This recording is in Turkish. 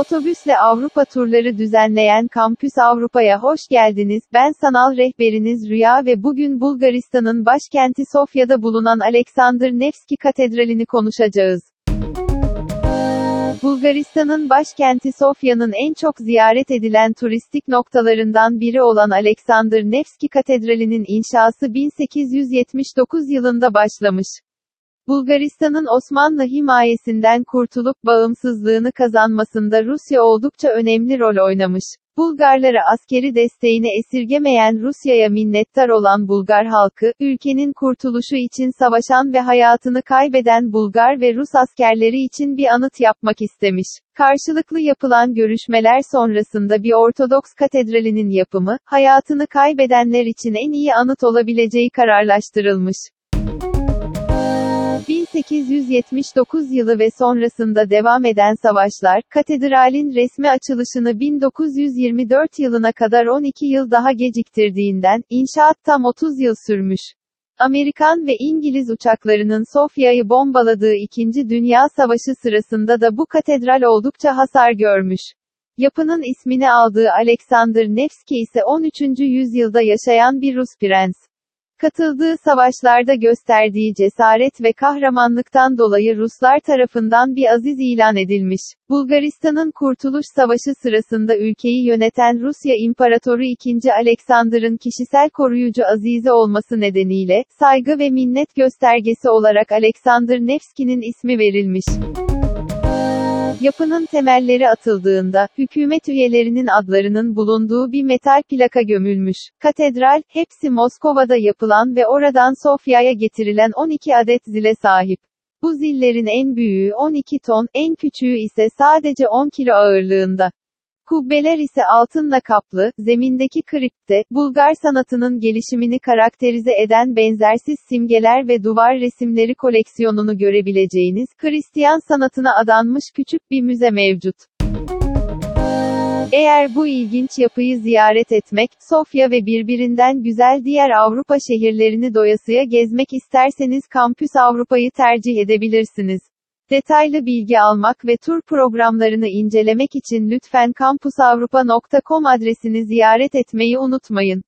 Otobüsle Avrupa turları düzenleyen Kampüs Avrupa'ya hoş geldiniz. Ben sanal rehberiniz Rüya ve bugün Bulgaristan'ın başkenti Sofya'da bulunan Alexander Nevski Katedrali'ni konuşacağız. Bulgaristan'ın başkenti Sofya'nın en çok ziyaret edilen turistik noktalarından biri olan Alexander Nevski Katedrali'nin inşası 1879 yılında başlamış. Bulgaristan'ın Osmanlı himayesinden kurtulup bağımsızlığını kazanmasında Rusya oldukça önemli rol oynamış. Bulgarlara askeri desteğini esirgemeyen Rusya'ya minnettar olan Bulgar halkı, ülkenin kurtuluşu için savaşan ve hayatını kaybeden Bulgar ve Rus askerleri için bir anıt yapmak istemiş. Karşılıklı yapılan görüşmeler sonrasında bir Ortodoks katedralinin yapımı, hayatını kaybedenler için en iyi anıt olabileceği kararlaştırılmış. 1879 yılı ve sonrasında devam eden savaşlar, katedralin resmi açılışını 1924 yılına kadar 12 yıl daha geciktirdiğinden, inşaat tam 30 yıl sürmüş. Amerikan ve İngiliz uçaklarının Sofya'yı bombaladığı İkinci Dünya Savaşı sırasında da bu katedral oldukça hasar görmüş. Yapının ismini aldığı Alexander Nevski ise 13. yüzyılda yaşayan bir Rus prens. Katıldığı savaşlarda gösterdiği cesaret ve kahramanlıktan dolayı Ruslar tarafından bir aziz ilan edilmiş. Bulgaristan'ın Kurtuluş Savaşı sırasında ülkeyi yöneten Rusya İmparatoru II. Alexander'ın kişisel koruyucu azizi olması nedeniyle, saygı ve minnet göstergesi olarak Alexander Nevski'nin ismi verilmiş. Yapının temelleri atıldığında, hükümet üyelerinin adlarının bulunduğu bir metal plaka gömülmüş. Katedral, hepsi Moskova'da yapılan ve oradan Sofya'ya getirilen 12 adet zile sahip. Bu zillerin en büyüğü 12 ton, en küçüğü ise sadece 10 kilo ağırlığında. Kubbeler ise altınla kaplı, zemindeki kripte, Bulgar sanatının gelişimini karakterize eden benzersiz simgeler ve duvar resimleri koleksiyonunu görebileceğiniz, Hristiyan sanatına adanmış küçük bir müze mevcut. Eğer bu ilginç yapıyı ziyaret etmek, Sofya ve birbirinden güzel diğer Avrupa şehirlerini doyasıya gezmek isterseniz Kampüs Avrupa'yı tercih edebilirsiniz. Detaylı bilgi almak ve tur programlarını incelemek için lütfen kampusavrupa.com adresini ziyaret etmeyi unutmayın.